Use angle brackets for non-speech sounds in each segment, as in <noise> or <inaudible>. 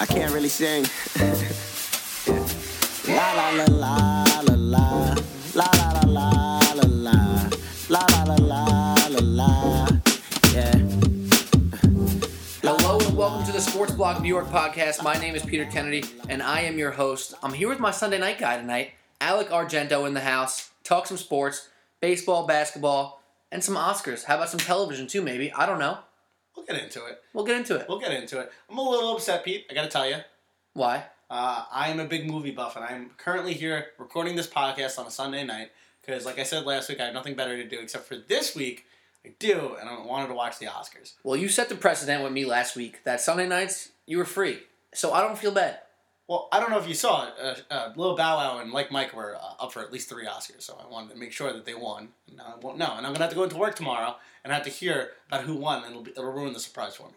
I can't really sing. <laughs> la la la la la la la la la la la la la la la la la. Hello and welcome to the Sports Blog New York podcast. My name is Peter Kennedy and I am your host. I'm here with my Sunday night guy tonight, Alec Argento in the house. Talk some sports, baseball, basketball, and some Oscars. How about some television too, maybe? I don't know. We'll get into it. We'll get into it. We'll get into it. I'm a little upset, Pete. I got to tell you. Why? Uh, I am a big movie buff, and I'm currently here recording this podcast on a Sunday night because, like I said last week, I have nothing better to do except for this week. I do, and I wanted to watch the Oscars. Well, you set the precedent with me last week that Sunday nights you were free. So I don't feel bad. Well, I don't know if you saw it. Uh, uh, Lil Bow Wow and Like Mike were uh, up for at least three Oscars, so I wanted to make sure that they won. And now I won't know, and I'm gonna have to go into work tomorrow and I have to hear about who won, and it'll, be, it'll ruin the surprise for me.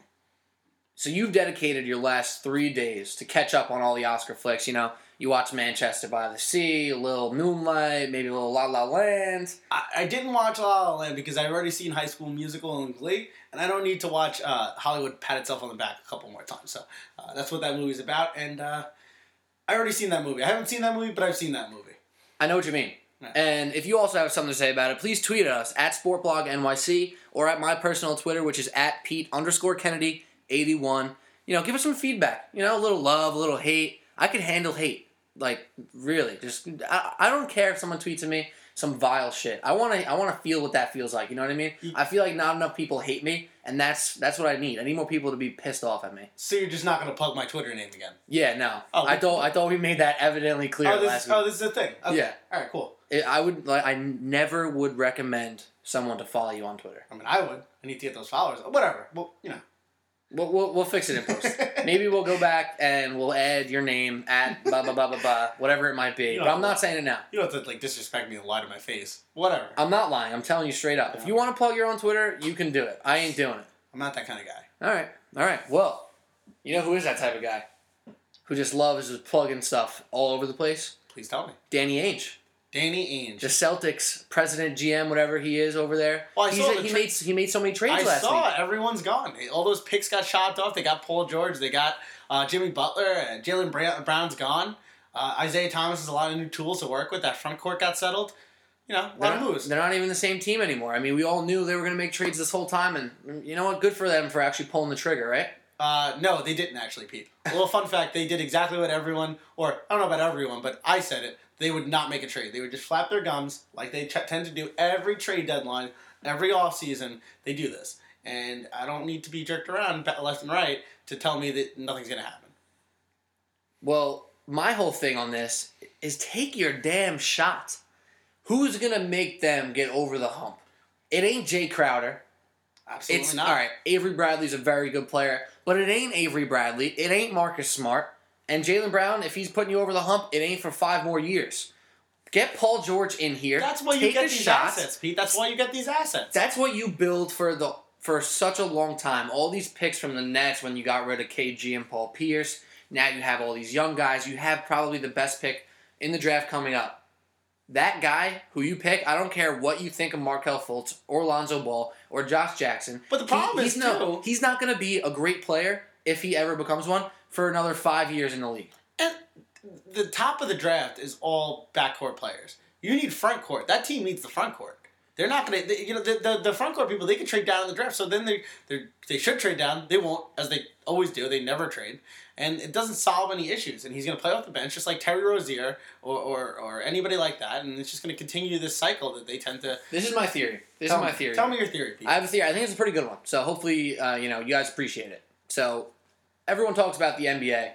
So you've dedicated your last three days to catch up on all the Oscar flicks. You know, you watch Manchester by the Sea, a little Moonlight, maybe a little La La Land. I, I didn't watch La La Land because I've already seen High School Musical and Glee, and I don't need to watch uh, Hollywood pat itself on the back a couple more times. So uh, that's what that movie's about, and uh, I already seen that movie. I haven't seen that movie, but I've seen that movie. I know what you mean. Yeah. And if you also have something to say about it, please tweet at us at SportblogNYC or at my personal Twitter, which is at Pete underscore Kennedy 81. You know, give us some feedback. You know, a little love, a little hate. I can handle hate. Like, really. Just I, I don't care if someone tweets at me some vile shit. I wanna I wanna feel what that feels like, you know what I mean? I feel like not enough people hate me, and that's that's what I need. I need more people to be pissed off at me. So you're just not gonna plug my Twitter name again? Yeah, no. Oh, I thought I thought we made that evidently clear oh, last this, week. oh, this is a thing. Okay. Yeah. All right. Cool. It- I would like. I never would recommend someone to follow you on Twitter. I mean, I would. I need to get those followers. Whatever. Well, you know. We'll, we'll, we'll fix it in post. <laughs> Maybe we'll go back and we'll add your name at blah blah blah blah blah, whatever it might be. You But I'm not saying it now. You don't have to like disrespect me and lie to my face. Whatever. I'm not lying. I'm telling you straight up. If you want to plug your own Twitter, you can do it. I ain't doing it. I'm not that kind of guy. All right. All right. Well, you know who is that type of guy? Who just loves just plugging stuff all over the place? Please tell me. Danny Ainge. Danny Ainge. The Celtics president, GM, whatever he is over there. Well, I He's saw a- the he tra- made he made so many trades I last saw week. it. Everyone's gone. All those picks got chopped off. They got Paul George. They got uh, Jimmy Butler. And Jaylen Brown's gone. Uh, Isaiah Thomas has a lot of new tools to work with. That front court got settled. You know, a They're not, they're not even the same team anymore. I mean, we all knew they were going to make trades this whole time, and you know what? Good for them for actually pulling the trigger, right? Uh, no, they didn't actually, Pete. A little fun fact: they did exactly what everyone, or I don't know about everyone, but I said it. They would not make a trade. They would just flap their gums like they tend to do every trade deadline, every off season. They do this, and I don't need to be jerked around left and right to tell me that nothing's to happen. Well, my whole thing on this is take your damn shot. Who's to make them get over the hump? It ain't Jae Crowder. Absolutely It's not. all right. Avery Bradley's a very good player, but it ain't Avery Bradley. It ain't Marcus Smart. And Jaylen Brown, if he's putting you over the hump, it ain't for five more years. Get Paul George in here. That's why you get these shots. assets, Pete. That's why you get these assets. That's what you build for the for such a long time. All these picks from the Nets when you got rid of KG and Paul Pierce. Now you have all these young guys. You have probably the best pick in the draft coming up. That guy who you pick, I don't care what you think of Markelle Fultz or Lonzo Ball or Josh Jackson. But the problem he's is, no, too- he's not going to be a great player if he ever becomes one for another five years in the league. And the top of the draft is all backcourt players. You need front court. That team needs the front court. They're not gonna, you know, the, the, the front court people. They can trade down in the draft. So then they they they should trade down. They won't, as they always do. They never trade, and it doesn't solve any issues. And he's gonna play off the bench, just like Terry Rozier or or, or anybody like that. And it's just gonna continue this cycle that they tend to. This is my theory. This tell is my me, theory. Tell me your theory, Pete. I have a theory. I think it's a pretty good one. So hopefully, uh, you know, you guys appreciate it. So everyone talks about the NBA.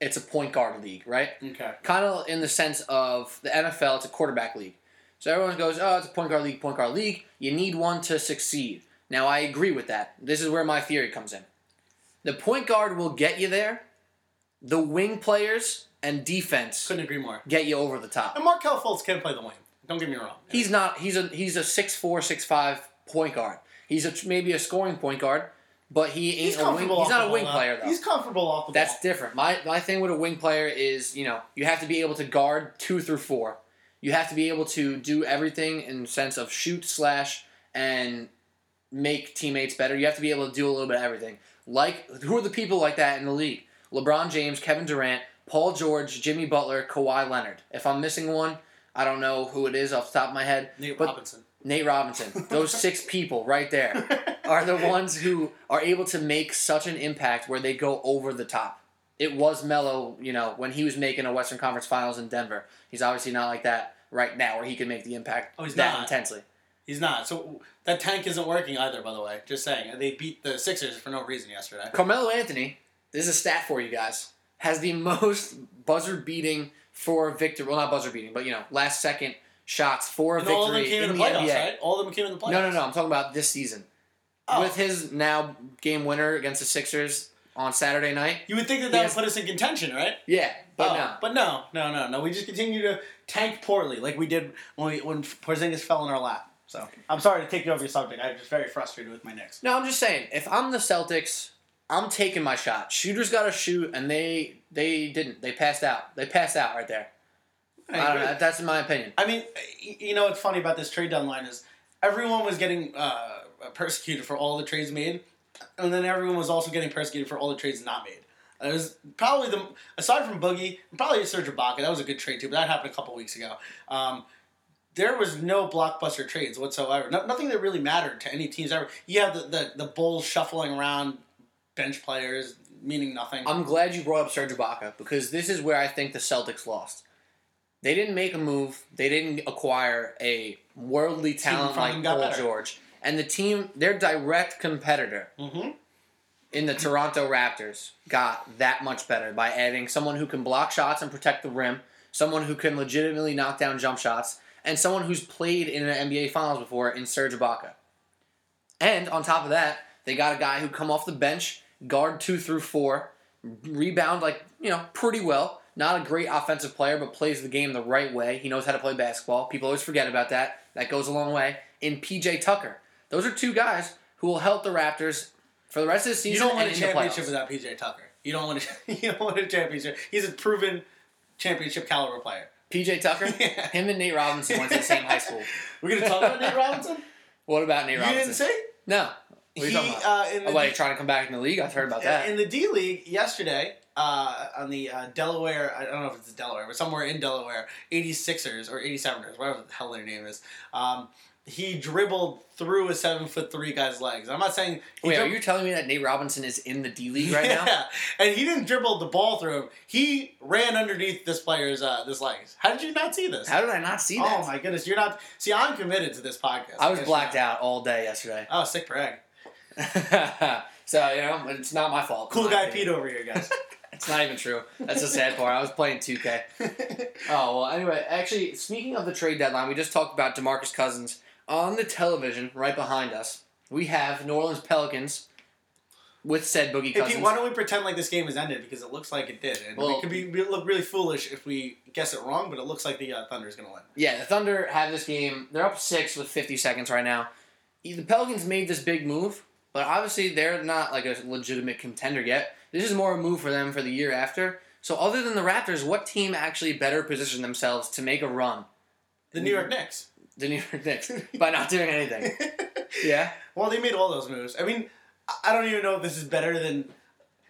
It's a point guard league, right? okay. Kind of in the sense of the NFL. It's a quarterback league. So everyone goes, "Oh, it's a point guard league, point guard league." You need one to succeed. Now I agree with that. This is where my theory comes in. The point guard will get you there. The wing players and defense Couldn't agree more. get you over the top. And Markelle Fultz can play the wing. Don't get me wrong. He's not. He's a he's a six four six five point guard. He's a maybe a scoring point guard, but he ain't He's a wing. He's off not the a wing ball, player though. though. He's comfortable off the That's ball. different. My my thing with a wing player is you know you have to be able to guard two through four. You have to be able to do everything in the sense of shoot slash and make teammates better. You have to be able to do a little bit of everything. Like who are the people like that in the league? LeBron James, Kevin Durant, Paul George, Jimmy Butler, Kawhi Leonard. If I'm missing one, I don't know who it is off the top of my head. Nate But- Robinson. Nate Robinson. <laughs> Those six people right there <laughs> are the ones who are able to make such an impact where they go over the top. It was Melo, you know, when he was making a Western Conference Finals in Denver. He's obviously not like that right now, where he can make the impact Oh, he's that not. intensely. He's not. So that tank isn't working either. By the way, just saying. They beat the Sixers for no reason yesterday. Carmelo Anthony, this is a stat for you guys, has the most buzzer beating for victory. Well, not buzzer beating, but you know, last second shots for And all of them victory came in in the the playoffs, NBA. right? All of them came in the playoffs. No, no, no. I'm talking about this season. Oh. With his now game winner against the Sixers on Saturday night. You would think that that Yes. would put us in contention, right? Yeah, but Oh, no. But no, no, no, no. We just continue to tank poorly, like we did when we, when Porzingis fell in our lap. So I'm sorry to take you off your subject. I'm just very frustrated with my Knicks. No, I'm just saying, if I'm the Celtics, I'm taking my shot. Shooters got to shoot, and they they didn't. They passed out. They passed out right there. I, don't know. That's in my opinion. I mean, you know what's funny about this trade deadline is everyone was getting uh, persecuted for all the trades made, and then everyone was also getting persecuted for all the trades not made. It was probably the aside from Boogie, probably Serge Ibaka. That was a good trade too, but that happened a couple weeks ago. Um, there was no blockbuster trades whatsoever. No, nothing that really mattered to any teams ever. You had the, the, the Bulls shuffling around bench players, meaning nothing. I'm glad you brought up Serge Ibaka because this is where I think the Celtics lost. They didn't make a move. They didn't acquire a worldly talent like Paul better. George. And the team, their direct competitor mm-hmm. in the Toronto Raptors, got that much better by adding someone who can block shots and protect the rim, someone who can legitimately knock down jump shots, and someone who's played in an NBA Finals before in Serge Ibaka. And on top of that, they got a guy who come off the bench, guard two through four, rebound like you know pretty well. Not a great offensive player, but plays the game the right way. He knows how to play basketball. People always forget about that. That goes a long way. In PJ Tucker, those are two guys who will help the Raptors for the rest of the season. You don't win and a in the championship without PJ Tucker. You don't want a <laughs> you don't want a championship. He's a proven championship caliber player. PJ Tucker, <laughs> Yeah. him and Nate Robinson went to the same high school. <laughs> We're gonna talk about Nate Robinson. What about Nate You Robinson? didn't say no. What are you he talking about? uh, in Oh, the wait, D- trying to come back in the league? I've heard about that. in the D League yesterday uh, on the uh, Delaware. I don't know if it's Delaware, but somewhere in Delaware, 86ers or 87ers, whatever the hell their name is. Um, he dribbled through a seven foot three guy's legs. I'm not saying. Wait, are you telling me that Nate Robinson is in the D League right now? <laughs> yeah, and he didn't dribble the ball through him. He ran underneath this player's uh, this legs. How did you not see this? How did I not see that? Oh my goodness, you're not. See, I'm committed to this podcast. I was blacked out all day yesterday. Oh, sick brag. <laughs> so, you know, it's not my fault. Cool my guy opinion. Pete over here, guys. <laughs> It's not even true. That's the sad part. I was playing 2K. <laughs> Oh, well, anyway, actually, speaking of the trade deadline, we just talked about DeMarcus Cousins. On the television right behind us, we have New Orleans Pelicans with said Boogie Hey Pete, why don't we pretend like this game has ended because it looks like it did, and Well- we could be we look really foolish if we guess it wrong, but it looks like the uh, is gonna win. Yeah, the Thunder have this game. They're up six with 50 seconds right now. The Pelicans made this big move, but obviously they're not like a legitimate contender yet. This is more a move for them for the year after. So, other than the Raptors, what team actually better positioned themselves to make a run? The New York Knicks. The New York Knicks <laughs> by not doing anything. <laughs> Yeah. well, they made all those moves. I mean, I- don't even know if this is better than.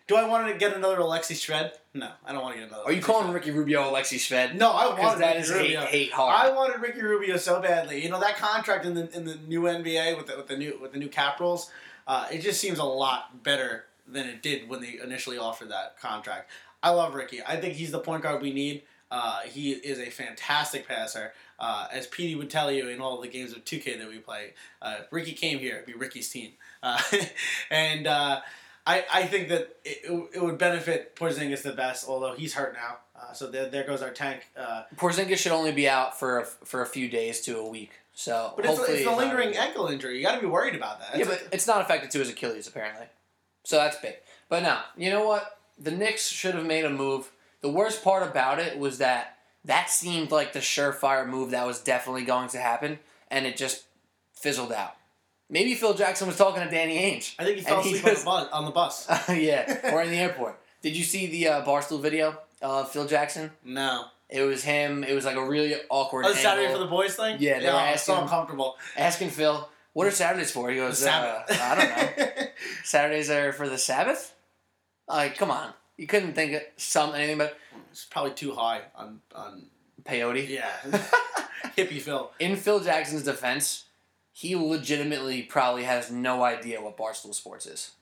Do I want to get another Alexi Shved? No, I don't want to get another. Are you Alexi calling Shved. Ricky Rubio Alexi Shved? No, I Because wanted that Ricky is hate, Rubio. hate hard. I wanted Ricky Rubio so badly. You know that contract in the in the new NBA with the, with the new with the new cap rules. Uh, it just seems a lot better than it did when they initially offered that contract. I love Ricky. I think he's the point guard we need. Uh, he is a fantastic passer. Uh, as Petey would tell you in all the games of 2K that we play, uh, if Ricky came here, it'd be Ricky's team. Uh, <laughs> and uh, I, I think that it, it would benefit Porzingis the best, although he's hurt now. Uh, so there, there goes our tank. Porzingis should only be out for a, for a few days to a week. So But it's, hopefully it's the not- lingering ankle injury. You got to be worried about that. Yeah, but it's not affected to his Achilles apparently, so that's big. But now, you know what? The Knicks should have made a move. The worst part about it was that that seemed like the surefire move that was definitely going to happen, and it just fizzled out. Maybe Phil Jackson was talking to Danny Ainge. I think he fell and he asleep on, the bus, on the bus. <laughs> yeah, or in the <laughs> airport. Did you see the uh, Barstool video of Phil Jackson? no. It was him. It was like a really awkward. Oh, Saturday for the boys thing? Yeah, they were oh, it's so asking- uncomfortable. asking Phil, "What are Saturdays for?" He goes, uh, "I don't know." <laughs> Saturdays are for the Sabbath? Like, come on. You couldn't think of some anything but It's probably too high on on peyote. yeah. <laughs> <laughs> Hippie Phil. In Phil Jackson's defense, he legitimately probably has no idea what Barstool Sports is.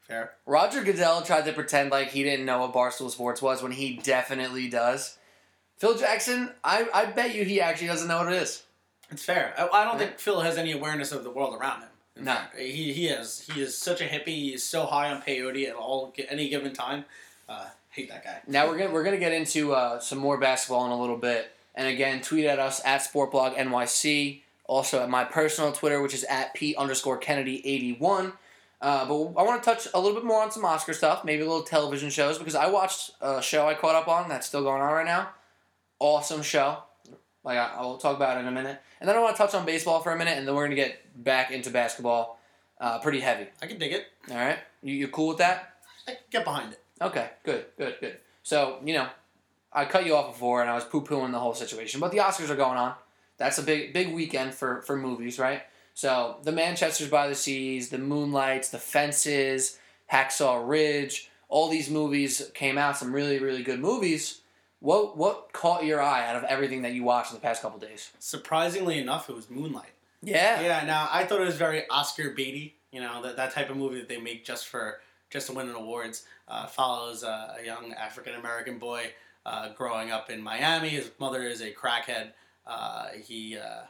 Fair. Roger Goodell tried to pretend like he didn't know what Barstool Sports was when he definitely does. Phil Jackson, I, I bet you he actually doesn't know what it is. It's fair. I, I don't think Phil has any awareness of the world around him. No. fact, He he is he is such a hippie. He is so high on peyote at all any given time. Uh, hate that guy. Now we're gonna we're gonna get into uh, some more basketball in a little bit, and again, tweet at us at Sportblog NYC. Also at my personal Twitter, which is at Pete underscore Kennedy eighty one. Uh, but I want to touch a little bit more on some Oscar stuff, maybe a little television shows because I watched a show I caught up on that's still going on right now. Awesome show. Like I, I will talk about it in a minute, and then I want to touch on baseball for a minute, and then we're gonna get back into basketball, uh, pretty heavy. I can dig it. All right, you you cool with that? I can get behind it. Okay, good, good, good. So, you know, I cut you off before and I was poo pooing the whole situation, but the Oscars are going on. That's a big, big weekend for, for movies, right? So, the Manchester's by the Seas, the Moonlights, the Fences, Hacksaw Ridge, all these movies came out, some really, really good movies. What what caught your eye out of everything that you watched in the past couple days? Surprisingly enough, it was Moonlight. Yeah. Yeah. Now I thought it was very Oscar baity. You know that that type of movie that they make just for just to win an awards. Uh, follows uh, a young African American boy uh, growing up in Miami. His mother is a crackhead. Uh, he, uh,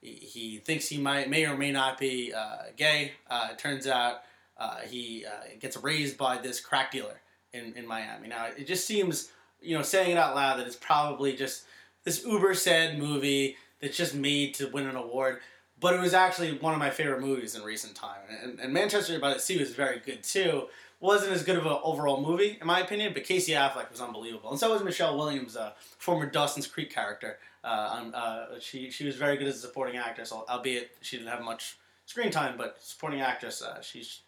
he he thinks he might may or may not be uh, gay. Uh, it turns out uh, he uh, gets raised by this crack dealer in, in Miami. Now it just seems you know saying it out loud that it's probably just this uber sad movie that's just made to win an award. But it was actually one of my favorite movies in recent time, and, and Manchester by the Sea was very good too wasn't as good of an overall movie, in my opinion, but Casey Affleck was unbelievable, and so was Michelle Williams, uh, former Dawson's Creek character. Uh, um, uh, she she was very good as a supporting actress, albeit she didn't have much screen time, but supporting actress, uh, she's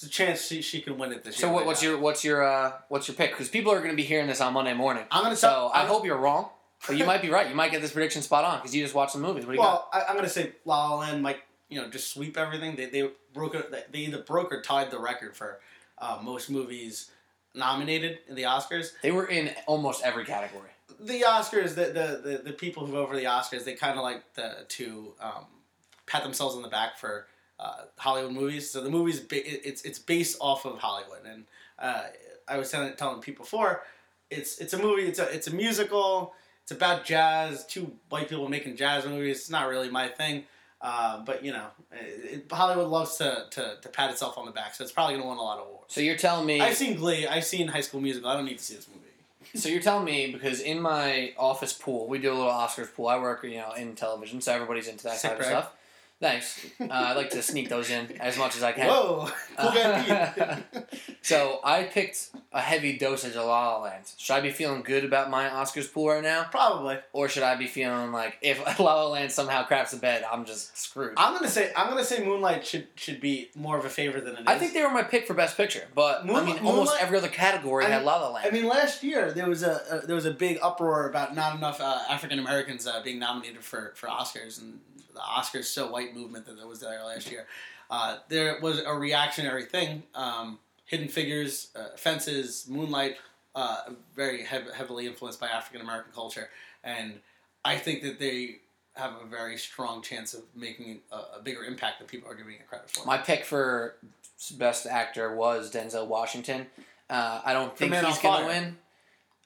there's a chance she, she can win it this So year. what, what's your what's your uh, what's your pick? Because people are going to be hearing this on Monday morning. I'm gonna So tell- I I'm- hope you're wrong, but you might be right. You might get this prediction spot on because you just watched the movies. What do you got? Well, I, I'm gonna say La La Land might you know just sweep everything. They they broke. They either broke or tied the record for uh, most movies nominated in the Oscars. They were in almost every category. the Oscars, the the, the, the people who vote for the Oscars, they kind of like the, to um, pat themselves on the back for uh, Hollywood movies. So the movie's ba- it's it's based off of Hollywood, and uh, I was telling, telling people before, it's it's a movie. It's a it's a musical. It's about jazz. Two white people making jazz movies. It's not really my thing. Uh, but you know, it, Hollywood loves to, to, to pat itself on the back, so it's probably gonna win a lot of awards. So you're telling me. I've seen Glee. I've seen High School Musical. I don't need to see this movie. <laughs> So you're telling me because in my office pool, we do a little Oscars pool. I work, you know, in television, so everybody's into that Sick type of stuff. Thanks. Uh, I like to sneak those in as much as I can. Whoa, Pete. <laughs> So I picked a heavy dosage of La La Land. Should I be feeling good about my Oscars pool right now, Probably. or should I be feeling like if <laughs> La La Land somehow craps the bed, I'm just screwed? I'm gonna say I'm gonna say Moonlight should should be more of a favorite than it is. I think they were my pick for best picture, but I Moonlight- almost every other category I had mean- La La Land. I mean, last year there was a, a there was a big uproar about not enough uh, African Americans uh, being nominated for, for Oscars, and the Oscars so white movement that was there last year. Uh, there was a reactionary thing. Um, Hidden Figures, uh, Fences, Moonlight, uh, very hev- heavily influenced by African American culture, and I think that they have a very strong chance of making a, a bigger impact than people are giving it credit for. My pick for best actor was Denzel Washington. Uh, I don't think he's gonna Fire. win.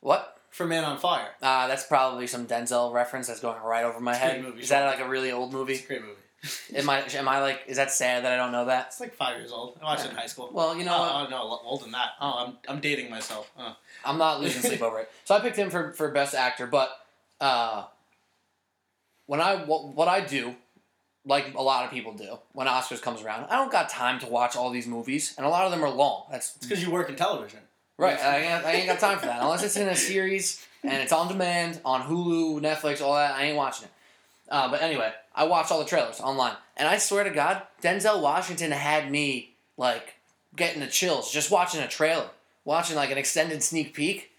What? For Man on Fire, Uh, that's probably some Denzel reference that's going right over my head. movie, Is that like a really old movie? it's a great movie. <laughs> Am I am I like is that sad that I don't know that? It's like five years old. I watched it in high school. Well, you know oh, oh, no, older than that. Oh, I'm, I'm dating myself. Oh. I'm not losing sleep over it. So I picked him for, for best actor, but uh, when I what, what I do, like a lot of people do, when Oscars comes around, I don't got time to watch all these movies, and a lot of them are long. That's because you work in television. Right. I ain't, I ain't got time for that unless it's in a series and it's on demand on Hulu, Netflix, all that. I ain't watching it. Uh, but anyway, I watched all the trailers online, and I swear to God, Denzel Washington had me like getting the chills just watching a trailer, watching like an extended sneak peek.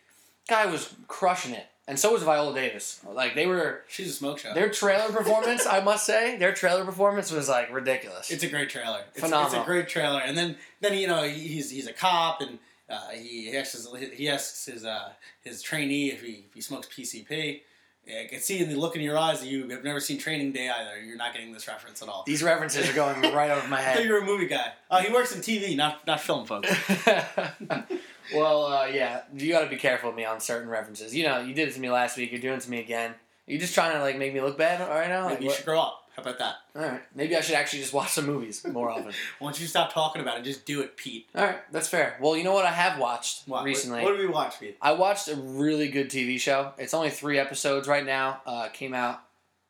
Guy was crushing it, and so was Viola Davis. Like they were She's a smoke show. their trailer <laughs> performance. I must say, their trailer performance was like ridiculous. It's a great trailer. It's, It's a great trailer. And then, then you know, he's he's a cop, and Uh, he asks his, he asks his uh, his trainee if he if he smokes PCP. I can see in the look in your eyes that you have never seen Training Day either. You're not getting this reference at all. These references are going right over my head. <laughs> I thought you were a movie guy. Uh, he works in TV, not not film, folks. <laughs> well, uh, yeah, you got to be careful with me on certain references. You know, you did it to me last week. You're doing it to me again. You're just trying to like make me look bad right now? Like, you what- should grow up. How about that? All right, maybe I should actually just watch some movies more often. <laughs> Why don't you stop talking about it? Just do it, Pete. All right, that's fair. Well, you know what I have watched What, recently. What, what did we watch, Pete? I watched a really good TV show. It's only three episodes right now. Uh, came out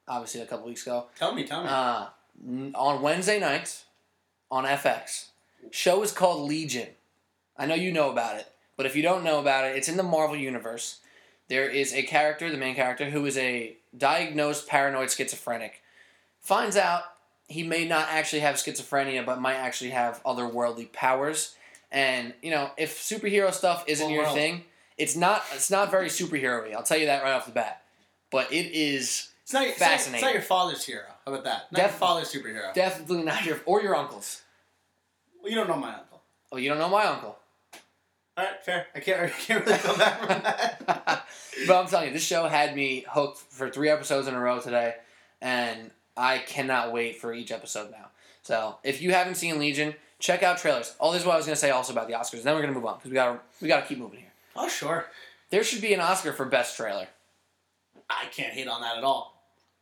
obviously a couple weeks ago. Tell me, tell me. Uh, on Wednesday nights on FX. Show is called Legion. I know you know about it, but if you don't know about it, it's in the Marvel universe. There is a character, the main character, who is a diagnosed paranoid schizophrenic. Finds out he may not actually have schizophrenia, but might actually have otherworldly powers. And you know, if superhero stuff isn't your world? thing, it's not. It's not very superhero-y. I'll tell you that right off the bat. But it is it's not, it's not- fascinating. It's not your father's hero. How about that? Not Def- your father's superhero. definitely not your or your uncle's. well, you don't know my uncle. Oh, you don't know my uncle. All right, fair. I can't. <laughs> I can't really come back from that. <laughs> but I'm telling you, this show had me hooked for three episodes in a row today, and I cannot wait for each episode now. So if you haven't seen Legion, check out trailers. All this is what I was gonna say also about the Oscars. Then we're gonna move on because we got to we got to keep moving here. oh, sure. There should be an Oscar for best trailer. I can't hate on that at all.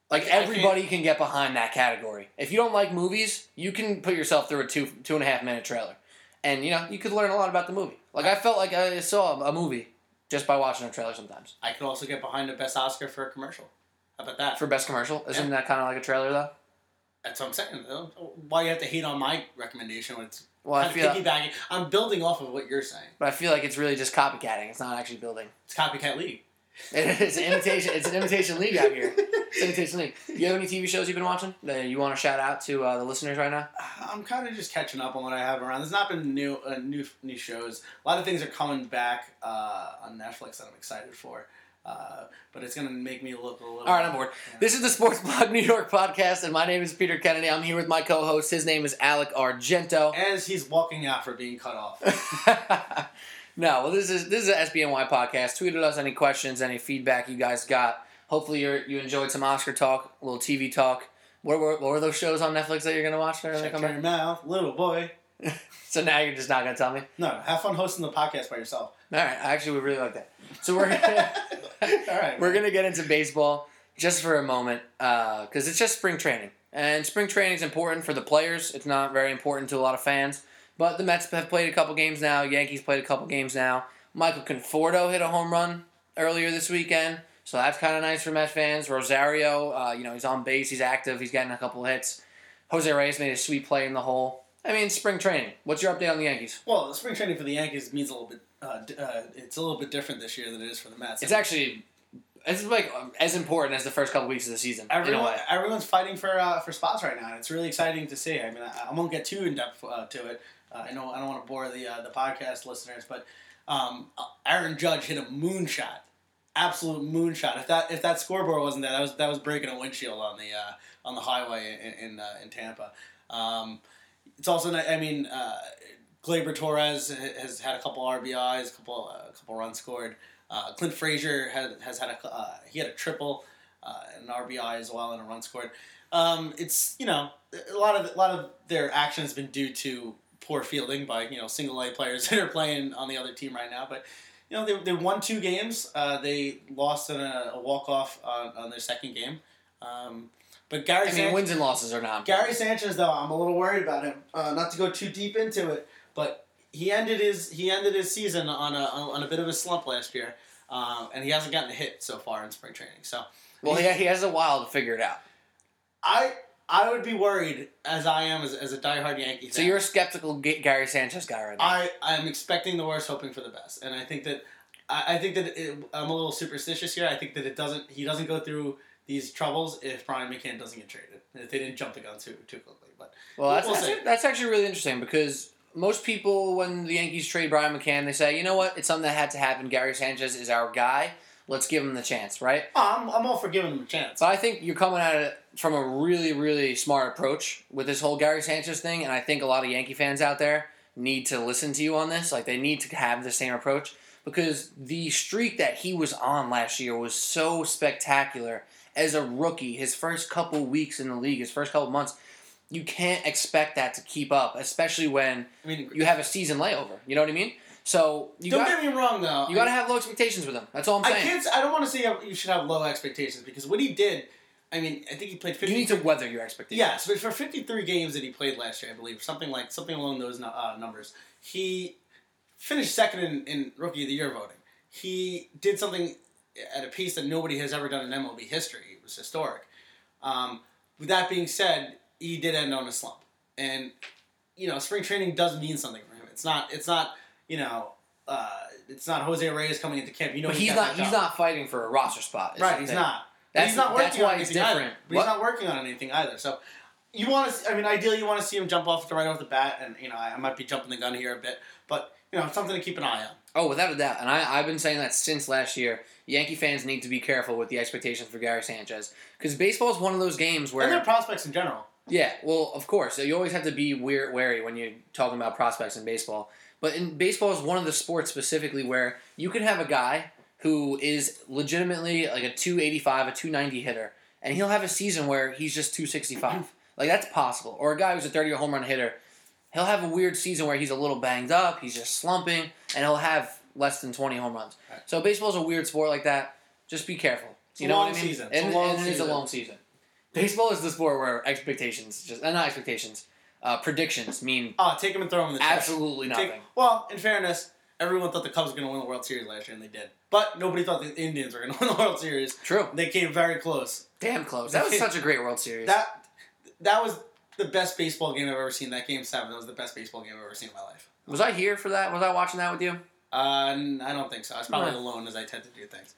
Like everybody can get behind that category. If you don't like movies, you can put yourself through a two two and a half minute trailer, and you know you could learn a lot about the movie. Like I felt like I saw a movie just by watching a trailer sometimes. I could also get behind the best Oscar for a commercial. How about that? For best commercial, isn't that kind of like a trailer though? That's what I'm saying. though. Why you have to hate on my recommendation when it's Well, I feel, of piggybacking? I'm building off of what you're saying. but I feel like it's really just copycatting. It's not actually building. It's copycat league. <laughs> It's an imitation. It's an imitation league out here. It's an imitation league. Do you have any TV shows you've been watching that you want to shout out to uh, the listeners right now? <sighs> I'm kind of just catching up on what I have around. There's not been new uh, new new shows. A lot of things are coming back uh, on Netflix that I'm excited for. Uh, but it's gonna make me look a little. All right, I'm bored. This is the Sports Blog New York podcast, and my name is Peter Kennedy. I'm here with my co-host. His name is Alec Argento. As he's walking out for being cut off. <laughs> no, well, this is this is an SBNY podcast. Tweet at us any questions, any feedback you guys got. Hopefully, you you enjoyed some Oscar talk, a little TV talk. What were, what were those shows on Netflix that you're gonna watch? When they Check come your mouth, little boy. <laughs> So now you're just not gonna tell me. No, have fun hosting the podcast by yourself. All right, I actually would really like that. So we're gonna, <laughs> All right, <laughs> we're gonna get into baseball just for a moment because it's just spring training, and spring training is important for the players. It's not very important to a lot of fans. But the Mets have played a couple games now. Yankees played a couple games now. Michael Conforto hit a home run earlier this weekend, so that's kind of nice for Mets fans. Rosario, uh, you know, he's on base, he's active, he's getting a couple hits. Jose Reyes made a sweet play in the hole. I mean, spring training. What's your update on the Yankees? Well, the spring training for the Yankees means a little bit. Uh, uh, it's a little bit different this year than it is for the Mets. It's actually it's like um, as important as the first couple weeks of the season Everyone, everyone's fighting for uh, for spots right now, and it's really exciting to see. I mean, I, I won't get too in depth uh, to it. Uh, I know I don't want to bore the uh, the podcast listeners, but um, Aaron Judge hit a moonshot, absolute moonshot. If that if that scoreboard wasn't there, that was that was breaking a windshield on the uh, on the highway in in, uh, in Tampa. Um, it's also I mean. Gleyber Torres has had a couple RBIs, a couple uh, a couple runs scored. Uh, Clint Frazier had, has had a uh, he had a triple, uh, an RBI as well, and a run scored. Um, it's you know a lot of a lot of their action has been due to poor fielding by you know single A players <laughs> that are playing on the other team right now. But you know they, they won two games. Uh, they lost in a, a walk off on, on their second game. Um, but Gary I mean, Sanchez, wins and losses are not. Gary Sanchez though I'm a little worried about him. Uh, not to go too deep into it, but he ended his he ended his season on a on a bit of a slump last year. Um, and he hasn't gotten a hit so far in spring training. So Well, he, he has a while to figure it out. I I would be worried as I am as, as a diehard Yankee fan. So you're a skeptical Gary Sanchez guy right now. I I'm expecting the worst, hoping for the best, and I think that I, I think that it, I'm a little superstitious here. I think that it doesn't he doesn't go through these troubles if Brian McCann doesn't get traded. If they didn't jump the gun too too quickly, but well, that's, we'll that's actually really interesting because most people, when the Yankees trade Brian McCann, they say, you know what, it's something that had to happen. Gary Sanchez is our guy. Let's give him the chance, right? oh, I'm I'm all for giving him a chance. So I think you're coming at it from a really, really smart approach with this whole Gary Sanchez thing, and I think a lot of Yankee fans out there need to listen to you on this. Like they need to have the same approach because the streak that he was on last year was so spectacular as a rookie. His first couple weeks in the league, his first couple months, you can't expect that to keep up, especially when I mean, you have a season layover. You know what I mean? So you don't got get me wrong though. you got to have low expectations with him. That's all I'm I saying. can't. I don't want to say you should have low expectations because what he did. I mean, I think he played. 50, you need to weather your expectations. Yes, but for 53 games that he played last year, I believe something like something along those uh, numbers, he finished second in, in rookie of the year voting. He did something at a pace that nobody has ever done in MLB history. It was historic. Um, with that being said, he did end on a slump, and you know, spring training does mean something for him. It's not. It's not. You know. Uh, it's not Jose Reyes coming into camp. You know, but he he's not. He's not fighting for a roster spot. Right, he's not. That's- he's not working that's why on anything either. different. What? he's not working on anything either. So you want to? I mean, ideally, you want to see him jump off the right off the bat, and you know, I, I might be jumping the gun here a bit, but you know, something to keep an eye on. Oh, without a doubt. And I, I've been saying that since last year. Yankee fans need to be careful with the expectations for Gary Sanchez because baseball is one of those games where and their prospects in general. Yeah, well, of course. You always have to be weir- wary when you're talking about prospects in baseball. But in baseball is one of the sports specifically where you can have a guy who is legitimately like a 285, a 290 hitter, and he'll have a season where he's just 265. like that's possible. Or a guy who's a 30 home run hitter, he'll have a weird season where he's a little banged up, he's just slumping, and he'll have less than 20 home runs. Right. So baseball's a weird sport like that. Just be careful. It's you a know long what I mean? season. It's a long and it is a long season. Baseball is the sport where expectations, just uh, not expectations, uh, predictions mean Oh, take them and throw them in the trash. absolutely Take- nothing. well, in fairness, everyone thought the Cubs were going to win the World Series last year, and they did. But nobody thought the Indians were going <laughs> to win the World Series. True. They came very close. Damn close. That was such a great World Series. That that was the best baseball game I've ever seen. That game seven. That was the best baseball game I've ever seen in my life. was I here for that? Was I watching that with you? Uh, n- I don't think so. I was probably alone as I tend to do things.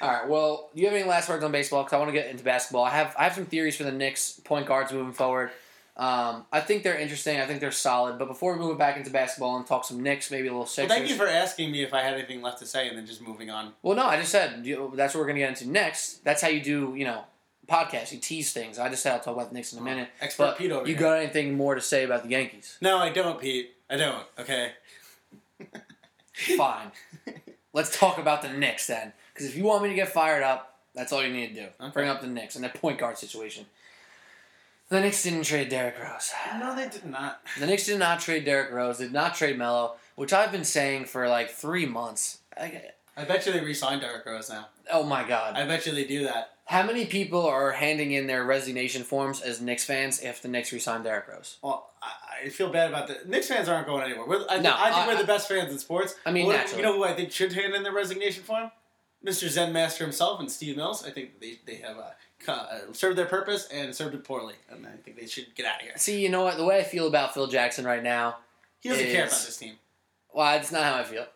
All right. Well, do you have any last words on baseball? Because I want to get into basketball. I have I have some theories for the Knicks point guards moving forward. Um, I think they're interesting. I think they're solid. But before we move back into basketball and talk some Knicks, maybe a little Well, thank you for asking me if I had anything left to say, and then just moving on. Well, no, I just said you, that's what we're going to get into next. That's how you do, you know, podcasts. You tease things. I just said I'll talk about the Knicks in a minute. Expert But Pete over you here. got anything more to say about the Yankees? No, I don't, Pete. I don't. Okay. <laughs> Fine. <laughs> Let's talk about the Knicks then. Because if you want me to get fired up, that's all you need to do. Okay. Bring up the Knicks and their point guard situation. The Knicks didn't trade Derrick Rose. No, they did not. The Knicks did not trade Derrick Rose. Did not trade Melo, which I've been saying for like three months. I, I bet you they re-signed Derrick Rose now. oh my God. I bet you they do that. How many people are handing in their resignation forms as Knicks fans if the Knicks resign Derrick Rose? Well, I, I feel bad about the Knicks fans aren't going anywhere. We're, I, think, No, I think I- we're the best fans in sports. I mean, naturally. you know who I think should hand in their resignation form? Mr. Zen Master himself and Steve Mills. I think they, they have uh, uh, served their purpose and served it poorly, and I think they should get out of here. See, you know what? The way I feel about Phil Jackson right now, He doesn't care about this team. well, it's not how I feel.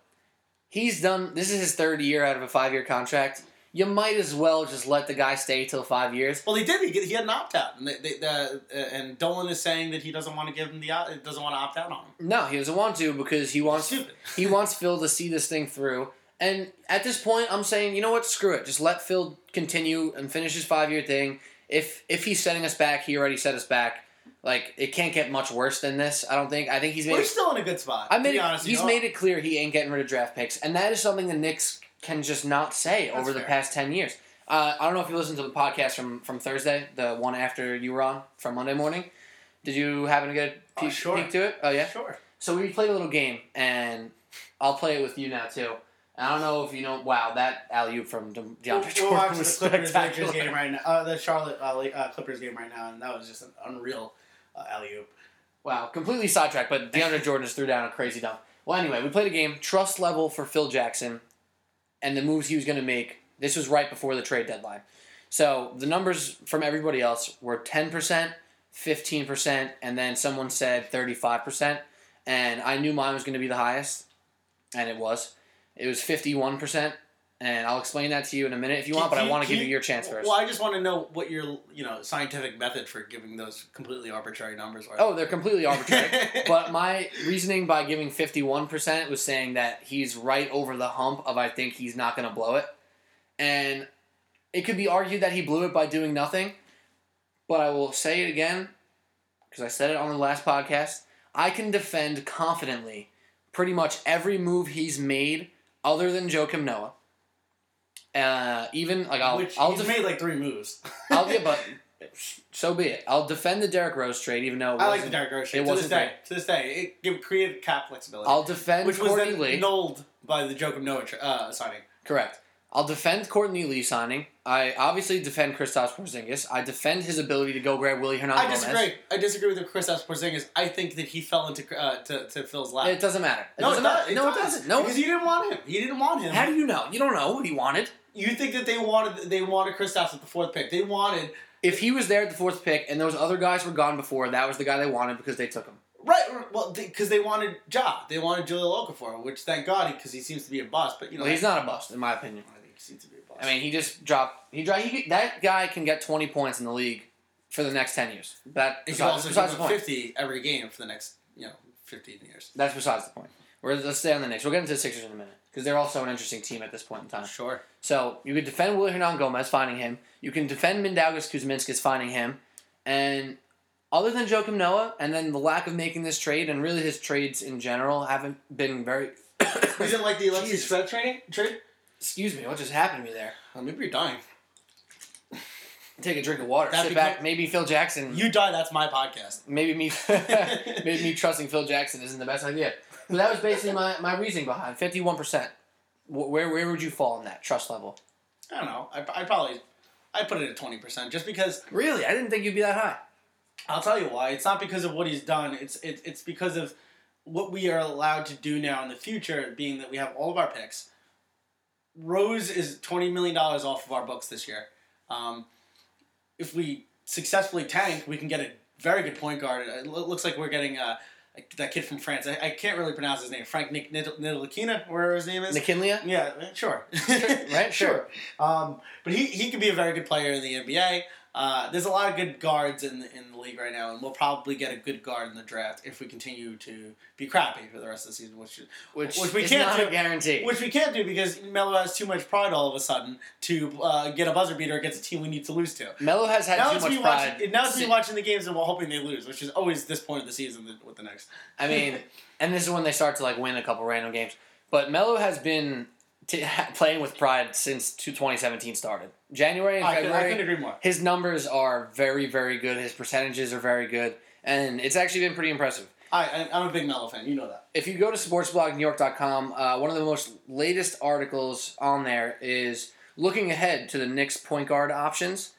He's done. This is his third year out of a five-year contract. You might as well just let the guy stay till five years. Well, he did. He, he had an opt out, and they, they, the, uh, and Dolan is saying that he doesn't want to give him the doesn't want to opt out on him. No, he doesn't want to because he wants <laughs> he wants Phil to see this thing through. And at this point, I'm saying, you know what? Screw it. Just let Phil continue and finish his five year thing. If if he's setting us back, he already set us back. Like it can't get much worse than this. I don't think. I think he's made. We're It, still in a good spot. I to made. It, honest, he's you know? made it clear he ain't getting rid of draft picks, and that is something the Knicks can just not say That's over the past ten years. Uh, I don't know if you listened to the podcast from from Thursday, the one after you were on from Monday morning. Did you happen to get a Oh, peek, sure. peek to it? Oh yeah. Sure. So we played a little game, and I'll play it with you now too. I don't know if you know. Wow, that alley oop from De- We're, we're Jordan watching the Clippers. Lakers game right now. Uh, the Charlotte uh, uh, Clippers game right now, and that was just an unreal uh, alley oop. Wow, completely sidetracked, but DeAndre <laughs> Jordan just threw down a crazy dunk. Well, anyway, we played a game. Trust level for Phil Jackson, and the moves he was going to make. This was right before the trade deadline. So the numbers from everybody else were ten percent, fifteen percent, and then someone said thirty-five percent, and I knew mine was going to be the highest, and it was. It was fifty-one percent, and I'll explain that to you in a minute if you want. But I want to give you your chance first. Well, I just want to know what your you know scientific method for giving those completely arbitrary numbers were. Oh, they're completely arbitrary. <laughs> but my reasoning by giving 51% was saying that he's right over the hump of I think he's not going to blow it. And it could be argued that he blew it by doing nothing. But I will say it again because I said it on the last podcast. I can defend confidently pretty much every move he's made other than Joakim Noah. Uh, even like I'll Which I'll he's def- made like three moves. I'll yeah, <laughs> but so be it. I'll defend the Derrick Rose trade, even though it I like the wasn't- Derrick Rose it trade. To this wasn't day, to this day, it give, created cap flexibility, I'll defend which was Courtney then Lee. nulled by the Joakim Noah tra- uh, signing. Correct. I'll defend Courtney Lee signing. I obviously defend Kristaps Porzingis. I defend his ability to go grab Willie Hernandez. I disagree. I disagree with Chris Porzingis. I think that he fell into uh, to, to Phil's lap. It doesn't matter. It no, doesn't it matter. does. no, does. it doesn't. No. because you didn't want him. You didn't want him. How do you know? You don't know what he wanted. You think that they wanted they wanted Kristaps at the fourth pick? They wanted If he was there at the fourth pick and those other guys were gone before, that was the guy they wanted because they took him. Right. Well, because they, wanted Ja. They wanted Jahlil Okafor, which thank God because he seems to be a bust. But you know, Well, he's not a bust, in my opinion. I think he seems to be a bust. I mean, he just dropped. He dropped. He, that guy can get twenty points in the league for the next ten years. That he besides, also besides fifty every game for the next you know fifteen years. That's besides the point. We're, let's stay on the Knicks. We'll get into the Sixers in a minute because they're also an interesting team at this point in time. Sure. So you could defend Willy Hernangomez, finding him. You can defend Mindaugas Kuzminskas, finding him. And other than Joakim Noah, and then the lack of making this trade, and really his trades in general haven't been very. <coughs> You didn't like the Alexis. Shved training trade? Excuse me, what just happened to me there? Uh, maybe you're dying. Take a drink of water. That sit back. Maybe Phil Jackson. You die. That's my podcast. maybe me. <laughs> <laughs> maybe me trusting Phil Jackson isn't the best idea. But that was basically my, my reasoning behind fifty one percent. Where where would you fall on that trust level? I don't know. I I probably I put it at twenty percent just because Really, I didn't think you'd be that high. I'll tell you why. It's not because of what he's done. It's it, it's because of what we are allowed to do now in the future, being that we have all of our picks. Rose is twenty million dollars off of our books this year. Um, if we successfully tank, we can get a very good point guard. It looks like we're getting uh, that kid from France. I, I can't really pronounce his name. Frank Nick Nidalakina, whatever his name is. McKinley? Yeah, sure. right? <laughs> sure. Um, but he, he could be a very good player in the NBA. Uh, there's a lot of good guards in the, in the league right now, and we'll probably get a good guard in the draft if we continue to be crappy for the rest of the season, which Which, Which we is can't not do. a guarantee. which we can't do because Melo has too much pride all of a sudden to uh, get a buzzer beater against a team we need to lose to. Melo has had Now too much me pride. watching. Now it's me watching the games and we're hoping they lose, which is always this point of the season with the next. I mean, and this is when they start to like win a couple random games. But Melo has been t- playing with pride since 2017 started. January and I, could, I couldn't agree more. his numbers are very, very good. His percentages are very good, and it's actually been pretty impressive. I, I, I'm a big Melo fan. You know that. If you go to sportsblognewyork.com, uh, one of the most latest articles on there is looking ahead to the Knicks point guard options,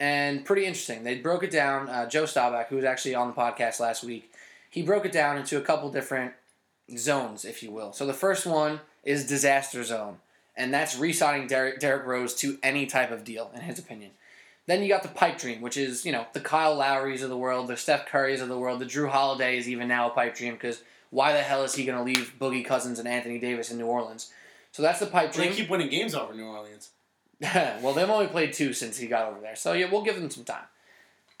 and pretty interesting. They broke it down. Uh, Joe Staubach, who was actually on the podcast last week, he broke it down into a couple different zones, if you will. So the first one is disaster zone, and that's re-signing Derrick, Derrick Rose to any type of deal, in his opinion. Then you got the pipe dream, which is you know the Kyle Lowrys of the world, the Steph Currys of the world, the Jrue Holiday is even now a pipe dream because why the hell is he going to leave Boogie Cousins and Anthony Davis in New Orleans? So that's the pipe dream. They keep winning games over New Orleans. <laughs> well, they've only played two since he got over there, so yeah, we'll give them some time.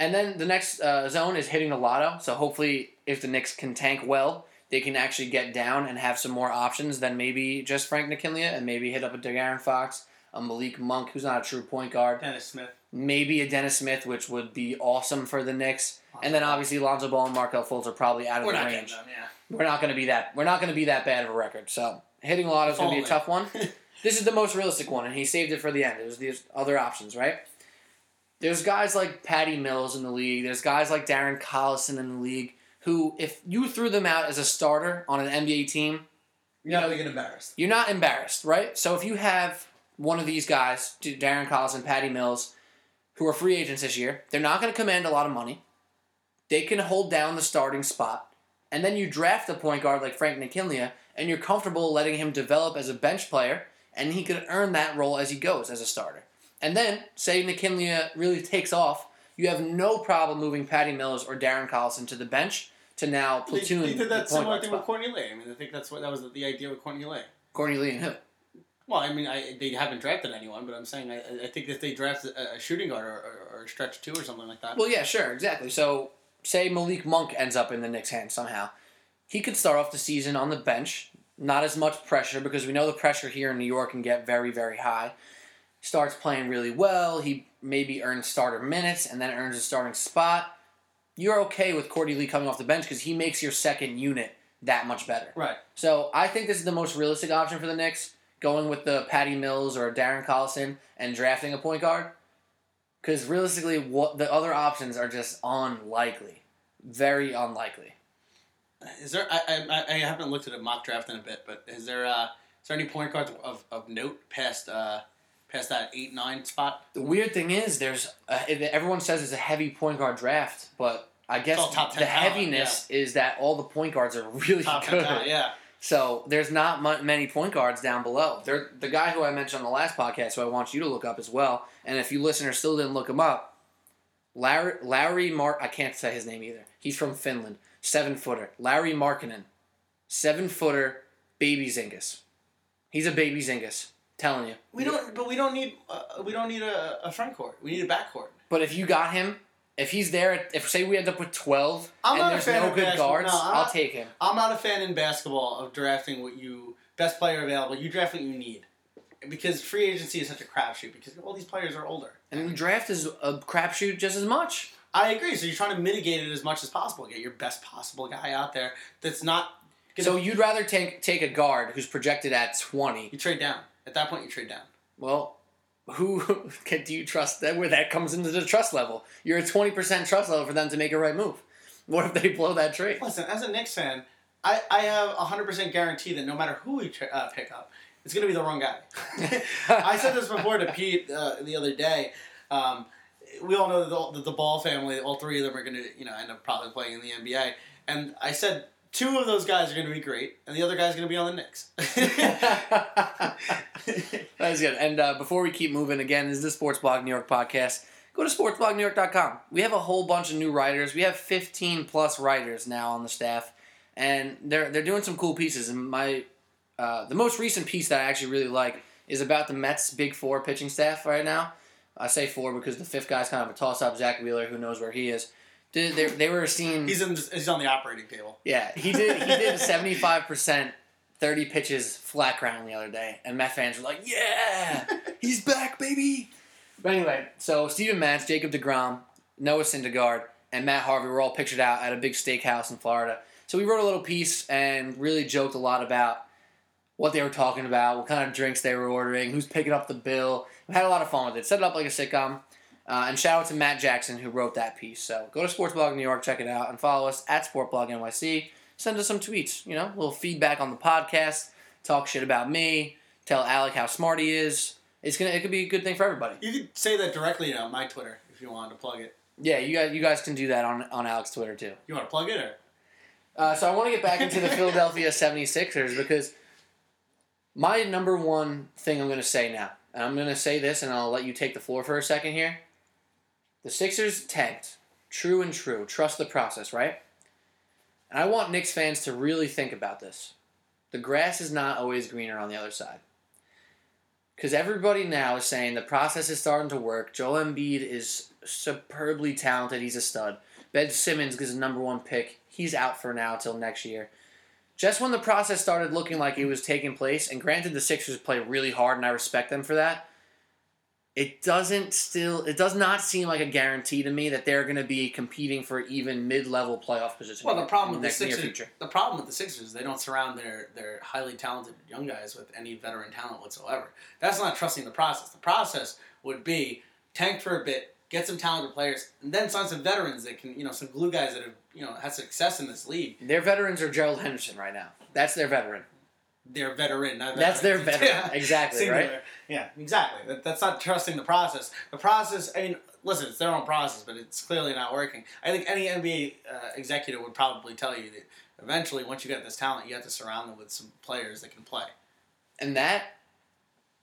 And then the next uh, zone is hitting the lotto. So hopefully, if the Knicks can tank well, they can actually get down and have some more options than maybe just Frank Nikilia and maybe hit up a De'Aaron Fox, a Malik Monk, who's not a true point guard, Dennis Smith. maybe a Dennis Smith, which would be awesome for the Knicks. And then obviously Lonzo Ball and Markelle Fultz are probably out of We're the range. them, yeah. We're not going to be that. We're not going to be that bad of a record. So hitting lotto is going to be a tough one. <laughs> This is the most realistic one, and he saved it for the end. There's these other options, right? There's guys like Patty Mills in the league. There's guys like Darren Collison in the league who, if you threw them out as a starter on an NBA team, You're not going to get embarrassed. you're not embarrassed, right? So if you have one of these guys, Darren Collison, Patty Mills, who are free agents this year, they're not going to command a lot of money. They can hold down the starting spot. And then you draft a point guard like Frank Nikilia, and you're comfortable letting him develop as a bench player, and he could earn that role as he goes as a starter. And then, say Nikilia really takes off, you have no problem moving Patty Mills or Darren Collison to the bench to now They, platoon. they did that point similar thing with spot. Courtney Lee. I mean, I think that's what that was the idea with Courtney Lee. Courtney Lee and who? Well, I mean, I, they haven't drafted anyone, but I'm saying I, I think if they draft a, a shooting guard or, or, or a stretch two or something like that. Well, yeah, sure, exactly. So, say Malik Monk ends up in the Knicks' hands somehow. He could start off the season on the bench, not as much pressure because we know the pressure here in New York can get very, very high. Starts playing really well. He maybe earns starter minutes and then earns a starting spot. You're okay with Courtney Lee coming off the bench because he makes your second unit that much better. Right. So I think this is the most realistic option for the Knicks, going with the Patty Mills or Darren Collison and drafting a point guard. Because realistically, what the other options are just unlikely, very unlikely. Is there? I, I I haven't looked at a mock draft in a bit, but is there? Uh, is there any point guards of, of note past uh, past that eight nine spot? The weird thing is, there's a, everyone says it's a heavy point guard draft, but I guess all top 10 the talent, heaviness is that all the point guards are <laughs> really Top good. talent, yeah. So there's not mu- many point guards down below. They're, the guy who I mentioned on the last podcast, who I want you to look up as well, and if you listeners still didn't look him up, Larry, Larry Mark, I can't say his name either. He's from Finland, seven footer. Larry Markkanen, seven footer, baby Zingus. He's a baby Zingus. Telling you. We don't, but we don't need uh, we don't need a, a front court. We need a back court. But if you got him, if he's there, if say we end up with twelve I'm not and a there's fan no good guards, No, I'll not- take him. I'm not a fan in basketball of drafting what you best player available. You draft what you need because free agency is such a crapshoot because all these players are older. And the draft is a crapshoot just as much. I agree. So you're trying to mitigate it as much as possible. Get your best possible guy out there that's not. So you'd rather take take a guard who's projected at twenty you trade down. At that point, you trade down. Well, who <laughs> can do you trust that? Where that comes into the trust level? You're a twenty percent trust level for them to make a right move. What if they <laughs> blow that trade? Listen, as a Knicks fan, I, I have a hundred percent guarantee that no matter who we tra- uh, pick up, it's gonna be the wrong guy. <laughs> I said this before to Pete uh, the other day. Um, we all know that the, that the Ball family, all three of them are gonna you know end up probably playing in the NBA, and I said two of those guys are gonna be great, and the other guy's gonna be on the Knicks. <laughs> That's good. And uh, before we keep moving, again, this is the Sports Blog New York podcast. Go to sportsblognewyork.com. We have a whole bunch of new writers. We have 15 plus writers now on the staff, and they're they're doing some cool pieces. And my uh, the most recent piece that I actually really like is about the Mets' big four pitching staff right now. I say four because the fifth guy's kind of a toss up. Zach Wheeler, who knows where he is. Did they, they were seen. he's in. He's on the operating table. Yeah, he did. He did <laughs> seventy five percent, thirty pitches flat ground the other day, and Met fans were like, "Yeah, he's back, baby." But anyway, so Steven Matz, Jacob Degrom, Noah Syndergaard, and Matt Harvey were all pictured out at a big steakhouse in Florida. So we wrote a little piece and really joked a lot about what they were talking about, what kind of drinks they were ordering, who's picking up the bill. We had a lot of fun with it. Set it up like a sitcom. Uh, and shout out to Matt Jackson who wrote that piece. So go to Sportsblog New York, check it out, and follow us at Sportblog NYC. Send us some tweets, you know, a little feedback on the podcast, talk shit about me, tell Alec how smart he is. It's gonna it could be a good thing for everybody. You could say that directly on my Twitter if you wanted to plug it. Yeah, you guys you guys can do that on on Alec's Twitter too. You want to plug it or? Uh, so I want to get back into the Philadelphia 76ers because my number one thing I'm going to say now, and I'm going to say this and I'll let you take the floor for a second here. The Sixers tanked. True and true. Trust the process, right? And I want Knicks fans to really think about this. The grass is not always greener on the other side. Because everybody now is saying the process is starting to work. Joel Embiid is superbly talented. He's a stud. Ben Simmons is a number one pick. He's out for now till next year. Just when the process started looking like it was taking place, and granted the Sixers play really hard and I respect them for that, it doesn't still it does not seem like a guarantee to me that they're going to be competing for even mid-level playoff position. Well, the problem in with the Sixers, the problem with the Sixers, is they don't surround their their highly talented young guys with any veteran talent whatsoever. That's not trusting the process. The process would be tank for a bit, get some talented players, and then sign some veterans that can, you know, some glue guys that have, you know, had success in this league. Their veterans are Gerald Henderson right now. That's their veteran. They're veteran. Not That's their veteran. <laughs> Exactly, Singular. right? Yeah, exactly. That, that's not trusting the process. The process. I mean, listen, it's their own process, but it's clearly not working. I think any NBA uh, executive would probably tell you that eventually, once you get this talent, you have to surround them with some players that can play. And that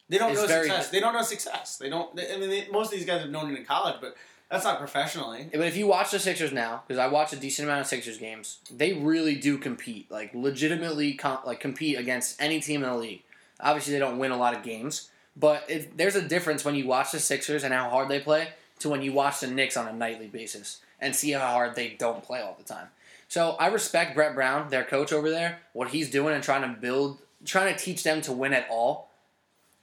They don't know very- success. They don't know success. They don't. They, I mean, they, most of these guys have known it in college, but that's not professionally. But if you watch the Sixers now, because I watch a decent amount of Sixers games, they really do compete, like legitimately, com- like compete against any team in the league. Obviously, they don't win a lot of games, but there's a difference when you watch the Sixers and how hard they play to when you watch the Knicks on a nightly basis and see how hard they don't play all the time. So I respect Brett Brown, their coach over there, what he's doing and trying to build, trying to teach them to win at all.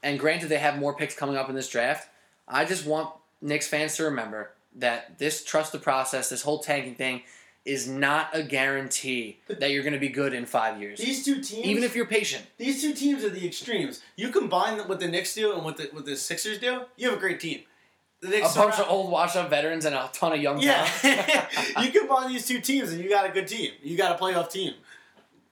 And granted, they have more picks coming up in this draft. I just want Knicks fans to remember that this trust the process, this whole tanking thing, is not a guarantee <laughs> that you're going to be good in five years. These two teams, Even if you're patient. these two teams are the extremes. You combine what the Knicks do and what the what the Sixers do, you have a great team. The A bunch of old washed up veterans and a ton of young Yeah, talent. <laughs> <laughs> you combine these two teams and you got a good team. You got a playoff team.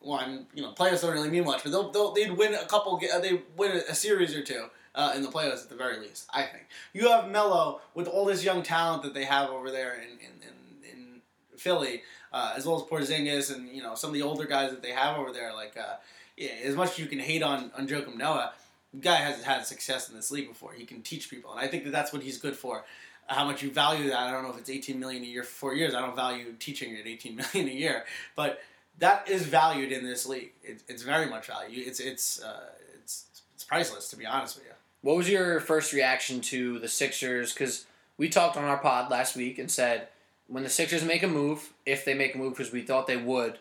One, you know, playoffs don't really mean much, but they'll, they'll they'd win a couple. Uh, ga- They win a series or two uh, in the playoffs at the very least. I think you have Melo with all this young talent that they have over there in in, in, in Philly, uh, as well as Porzingis and you know some of the older guys that they have over there. Like uh, yeah, as much as you can hate on on Joakim Noah, the guy has had success in this league before. He can teach people, and I think that that's what he's good for how much you value that. I don't know if it's 18 million a year for four years. I don't value teaching at 18 <laughs> million a year, but that is valued in this league. It, it's very much valued. It's it's uh, it's it's priceless to be honest with you. What was your first reaction to the Sixers? Because we talked on our pod last week and said when the Sixers make a move, if they make a move, because we thought they would,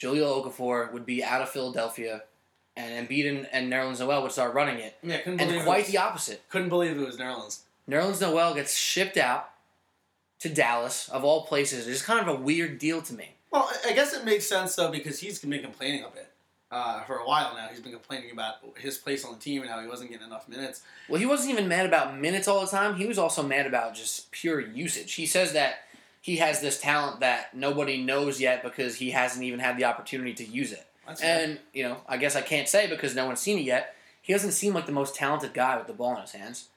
Jahlil Okafor would be out of Philadelphia, and Embiid and, and Nerlens Noel would start running it. Yeah, couldn't And believe it quite was, the opposite. couldn't believe it was Nerlens. Nerlens Noel gets shipped out to Dallas, of all places. It's kind of a weird deal to me. Well, I- I guess it makes sense though because he's been complaining a bit. Uh, for a while now, he's been complaining about his place on the team and how he wasn't getting enough minutes. Well, he wasn't even mad about minutes all the time. He was also mad about just pure usage. He says that he has this talent that nobody knows yet because he hasn't even had the opportunity to use it. That's. And, you know, I guess I can't say because no one's seen it yet. He doesn't seem like the most talented guy with the ball in his hands.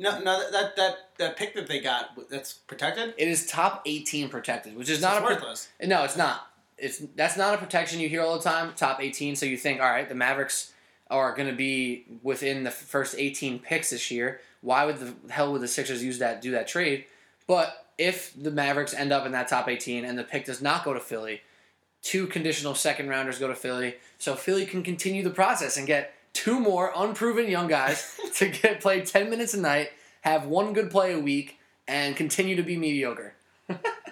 no, no, that, that that pick that they got that's protected. It is top 18 protected, which is It's not a worthless. No, it's not. It's that's not a protection you hear all the time. Top eighteen, so you think, all right, the Mavericks are going to be within the first eighteen picks this year. Why would the hell would the Sixers use that do that trade? But if the Mavericks end up in that top eighteen and the pick does not go to Philly, two conditional second rounders go to Philly, so Philly can continue the process and get two more unproven young guys <laughs> to get play ten minutes a night, have one good play a week, and continue to be mediocre.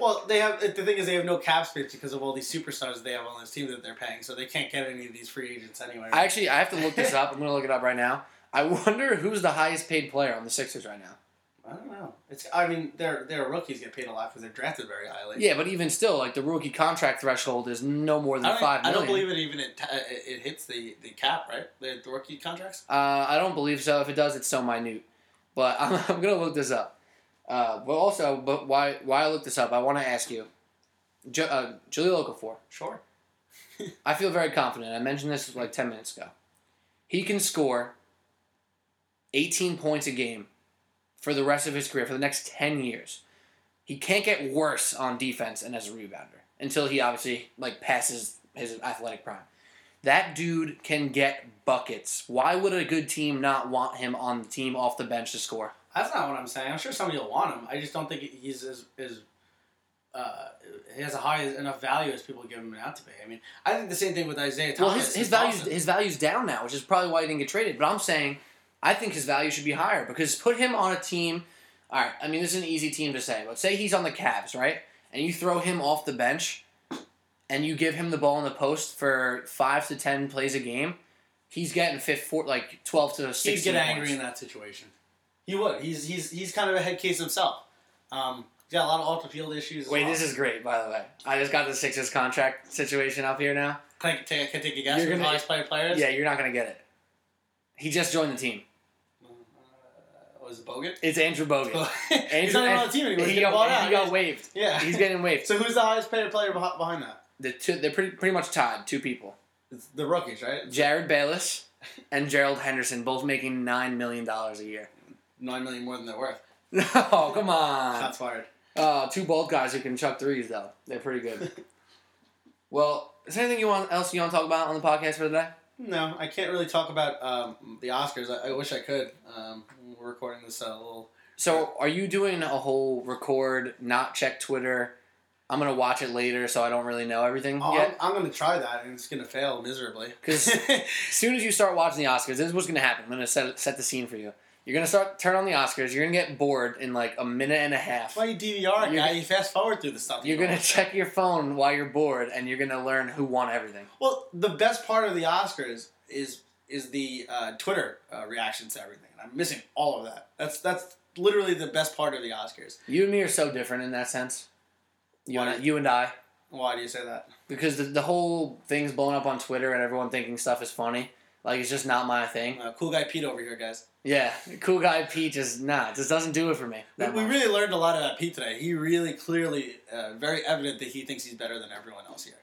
Well, they have the thing is they have no cap space because of all these superstars they have on this team that they're paying, so they can't get any of these free agents anyway. I actually I have to look this up. I'm gonna look it up right now. I wonder who's the highest paid player on the Sixers right now. I don't know. It's I mean their their rookies get paid a lot because they're drafted very highly. Yeah, but even still, like the rookie contract threshold is no more than five I don't believe it even it, it, it hits the, the cap right the, the rookie contracts. Uh, I don't believe so. If it does, it's so minute. But I'm, <laughs> I'm gonna look this up. Uh, but also, but why why I looked this up? I want to ask you, jo- uh, Jahlil Okafor. Sure. I feel very confident. I mentioned this like ten minutes ago. He can score 18 points a game for the rest of his career for the next 10 years. He can't get worse on defense and as a rebounder until he obviously like passes his athletic prime. That dude can get buckets. Why would a good team not want him on the team off the bench to score? That's not what I'm saying. I'm sure somebody will want him. I just don't think he's as as uh, he has a high enough value as people give him an out to be. I mean, I think the same thing with Isaiah Thomas. Well, his, his value's Boston. his value's down now, which is probably why he didn't get traded. But I'm saying, I think his value should be higher because put him on a team. All right, I mean this is an easy team to say, but say he's on the Cavs, right? And you throw him off the bench, and you give him the ball in the post for five to ten plays a game. He's getting fifth, four, like twelve to He'd sixteen. get angry points. in that situation. He would. He's he's he's kind of a head case himself. Um, he's got a lot of off the field issues. Wait, well. this is great, by the way. I just got the Sixers contract situation up here now. Can I take, can I take a guess? You're gonna- highest paid players. Yeah, you're not gonna get it. He just joined the team. Uh, was it Bogut? It's Andrew Bogut. <laughs> he's not even on the team anymore. He, getting got, bought out. he got waived. Yeah. He's getting waived. So who's the highest paid player behind that? The two, they're pretty pretty much tied. Two people: It's the rookies, right? Jerryd Bayless and Gerald Henderson, both making nine million dollars a year. Nine million more than they're worth. <laughs> oh come on! Shots fired. Uh, two bald guys who can chuck threes though. They're pretty good. <laughs> well, is there anything you want else you want to talk about on the podcast for today? No, I can't really talk about um, the Oscars. I, I wish I could. Um, we're recording this uh, a little. So, are you doing a whole record, not check Twitter? I'm gonna watch it later, so I don't really know everything Oh, yet. I'm, I'm going to try that, and it's going to fail miserably. <laughs> 'Cause- As soon as you start watching the Oscars, this is what's gonna happen. I'm gonna set set the scene for you. You're gonna start turn on the Oscars. You're gonna get bored in like a minute and a half. Why you DVR it. You fast forward through the stuff. You're gonna check your phone while you're bored, and you're gonna learn who won everything. Well, the best part of the Oscars is is the uh, Twitter uh, reactions to everything, and I'm missing all of that. That's that's literally the best part of the Oscars. You and me are so different in that sense. You and, you and I. Why do you say that? Because the, the whole thing's blowing up on Twitter and everyone thinking stuff is funny. Like, it's just not my thing. Uh, cool guy Pete over here, guys. Yeah, cool guy Pete just, nah, just doesn't do it for me. We, we really learned a lot about Pete today. He really clearly, uh, very evident that he thinks he's better than everyone else here.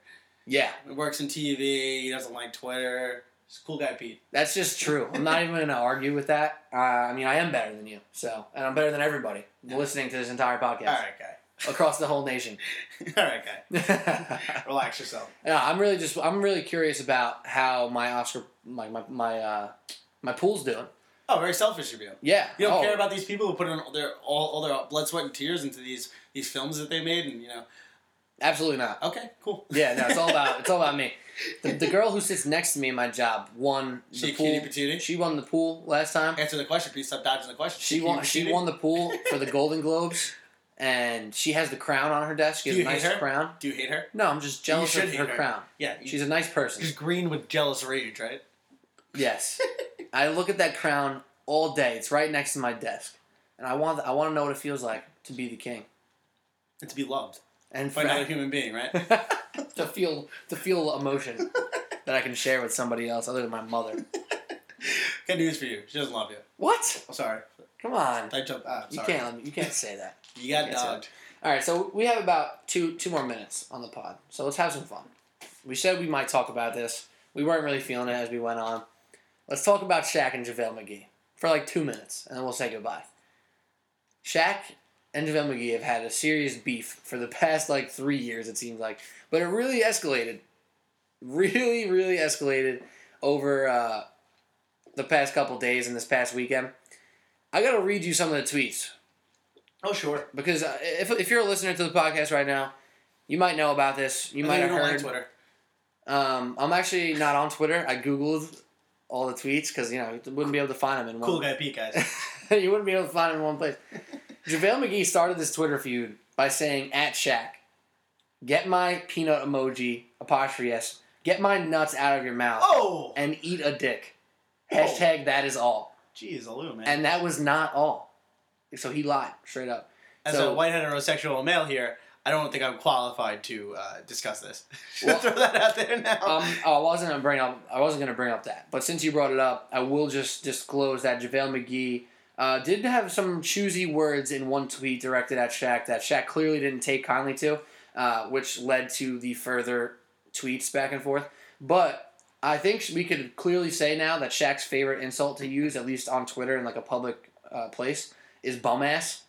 Yeah, He works in TV. He doesn't like Twitter. It's cool guy Pete. that's just true. I'm not even going to argue with that. Uh, I mean, I am better than you, so, and I'm better than everybody Yeah. listening to this entire podcast All right, guy. Across the whole nation. <laughs> <laughs> All right, guy. Relax yourself. Yeah, I'm really just, I'm really curious about how my Oscar, my my my, uh, my pool's doing. Oh, very selfish of you. Yeah, You don't oh, care about these people who put in all their all, all their blood, sweat, and tears into these these films that they made, and you know. absolutely not. Okay, cool. Yeah, no, it's all about it's all about me. <laughs> The, the girl who sits next to me in my job won the She a pool. patootie? She won the pool last time. Answer the question, please. Stop dodging the question. She won. She won the pool for the Golden Globes, and she has the crown on her desk. She has Do a you hate nice her? crown. Do you hate her? No, I'm just jealous should of hate her, her. crown. Yeah, you, She's a nice person. she's green with jealous rage, right? Yes, <laughs> I look at that crown all day. It's right next to my desk, and I want I want to know what it feels like to be the king And to be loved and by for- another human being, right? <laughs> to feel to feel emotion <laughs> that I can share with somebody else other than my mother. Good news for you. She doesn't love you. What? I'm sorry. Come on. I jumped. Ah, You can't you can't say that. <laughs> You got Can't dogged. All right, so we have about two two more minutes on the pod, so let's have some fun. We said we might talk about this. We weren't really feeling it as we went on. Let's talk about Shaq and JaVale McGee for like two minutes, and then we'll say goodbye. Shaq and JaVale McGee have had a serious beef for the past like three years, it seems like, but it really escalated, really, really escalated over uh, the past couple days and this past weekend. I gotta read you some of the tweets Oh sure. because uh, if, if you're a listener to the podcast right now, you might know about this. You I might have heard. like Twitter. Um, I'm actually not on Twitter. I googled all the tweets because you know you wouldn't be able to find them in one. Cool guy Pete, guys. <laughs> you wouldn't be able to find them in one place. <laughs> JaVale McGee started this Twitter feud by saying at Shaq, "Get my peanut emoji apostrophe s. Get my nuts out of your mouth oh, and eat a dick." Oh. Hashtag that is all, jeez, Alou, man. and that was not all. So he lied straight up. As so- a white heterosexual male here, I don't think I'm qualified to uh, discuss this. <laughs> Well- Throw that out there now. Um, oh, I wasn't gonna bring up. I wasn't gonna bring up that, but since you brought it up, I will just disclose that JaVale McGee uh, did have some choosy words in one tweet directed at Shaq that Shaq clearly didn't take kindly to, uh, which led to the further tweets back and forth. But I think we could clearly say now that Shaq's favorite insult to use, at least on Twitter in like a public uh, place, is bum ass.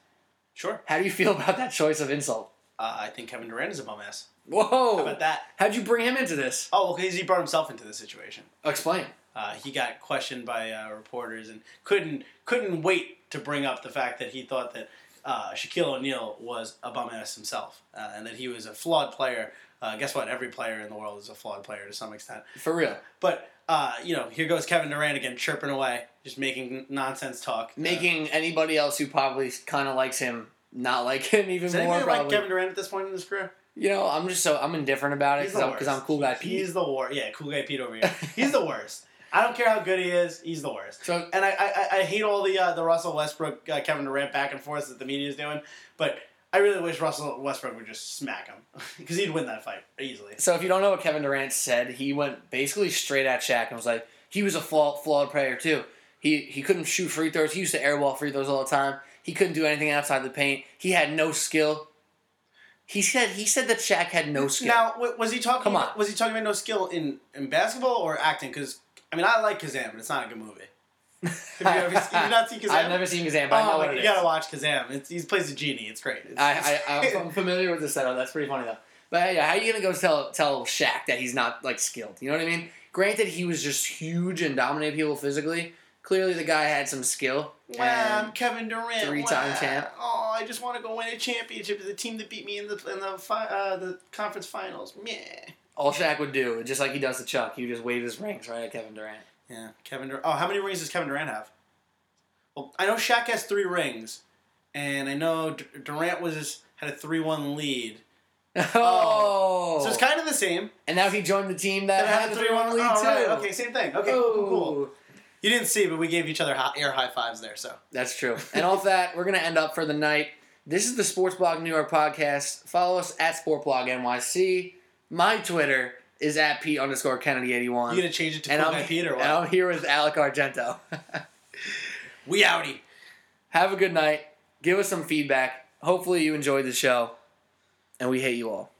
sure. How do you feel <laughs> about that choice of insult? Uh, I think Kevin Durant is a bum ass. Whoa! How about that? How'd you bring him into this? Oh, well, because he brought himself into the situation. Explain. Uh, he got questioned by uh, reporters and couldn't couldn't wait to bring up the fact that he thought that uh, Shaquille O'Neal was a bum ass himself uh, and that he was a flawed player. Uh, guess what? Every player in the world is a flawed player to some extent. For real. But uh, you know, here goes Kevin Durant again, chirping away, just making nonsense talk, Uh, making anybody else who probably kind of likes him not like <laughs> him even more. anybody like Kevin Durant at this point in his career? you know, I'm just so I'm indifferent about it because I'm, I'm cool guy Pete. He's the worst. Yeah, cool guy Pete over here. <laughs> He's the worst. I don't care how good he is. He's the worst. So And I, I, I hate all the uh, the Russell Westbrook uh, Kevin Durant back and forth that the media is doing, but I really wish Russell Westbrook would just smack him <laughs> because he'd win that fight easily. so if you don't know what Kevin Durant said, he went basically straight at Shaq and was like, he was a flawed flawed player too. He he couldn't shoot free throws. He used to airball free throws all the time. He couldn't do anything outside the paint. He had no skill. He said he said that Shaq had no skill. Now, was he talking? Come on. Was he talking about no skill in, in basketball or acting? Because I mean, I like Kazam, but it's not a good movie. <laughs> You, have you not seen Kazam? I've never seen Kazam, but I know oh, what it you is. gotta watch Kazam. It's, he plays a genie. It's great. It's, I, I, <laughs> I'm familiar with the setup. That's pretty funny though. But yeah, how are you gonna go tell tell Shaq that he's not like skilled? You know what I mean? Granted, he was just huge and dominated people physically. Clearly, the guy had some skill. Wow, I'm Kevin Durant. three-time wow. champ. Oh, I just want to go win a championship with the team that beat me in the in the fi- uh, the conference finals. Meh. all Shaq would do, just like he does to Chuck, he would just wave his rings right at Kevin Durant. Yeah, Kevin Durant. Oh, how many rings does Kevin Durant have? Well, I know Shaq has three rings, and I know D- Durant was had a three-one lead. <laughs> Oh, um, So it's kind of the same. and now he joined the team that That had the three-one lead oh, too. right. Okay, same thing. Okay, cool, cool, cool. You didn't see, but we gave each other high, air high fives there. So That's true. And off that, we're gonna end up for the night. This is the Sports Blog New York podcast. Follow us at Sportblog NYC. My Twitter is at Pete underscore Kennedy eighty one. you gonna change it to And Cool I'm, Guy Pete or and? I'm here with Alec Argento. <laughs> We outie. Have a good night. Give us some feedback. Hopefully you enjoyed the show. And we hate you all.